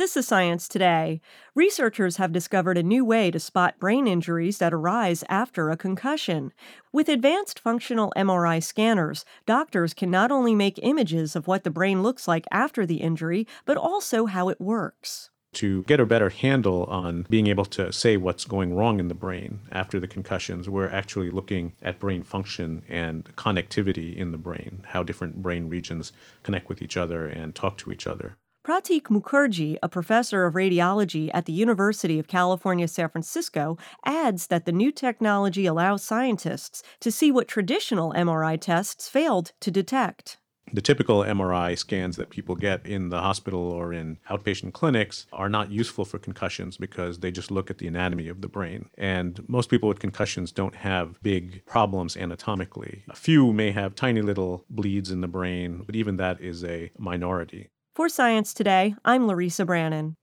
This is Science Today. Researchers have discovered a new way to spot brain injuries that arise after a concussion. With advanced functional MRI scanners, doctors can not only make images of what the brain looks like after the injury, but also how it works. To get a better handle on being able to say what's going wrong in the brain after the concussions, we're actually looking at brain function and connectivity in the brain, how different brain regions connect with each other and talk to each other. Pratik Mukherjee, a professor of radiology at the University of California, San Francisco, adds that the new technology allows scientists to see what traditional MRI tests failed to detect. The typical MRI scans that people get in the hospital or in outpatient clinics are not useful for concussions because they just look at the anatomy of the brain. And most people with concussions don't have big problems anatomically. A few may have tiny little bleeds in the brain, but even that is a minority. For Science Today, I'm Larissa Brannon.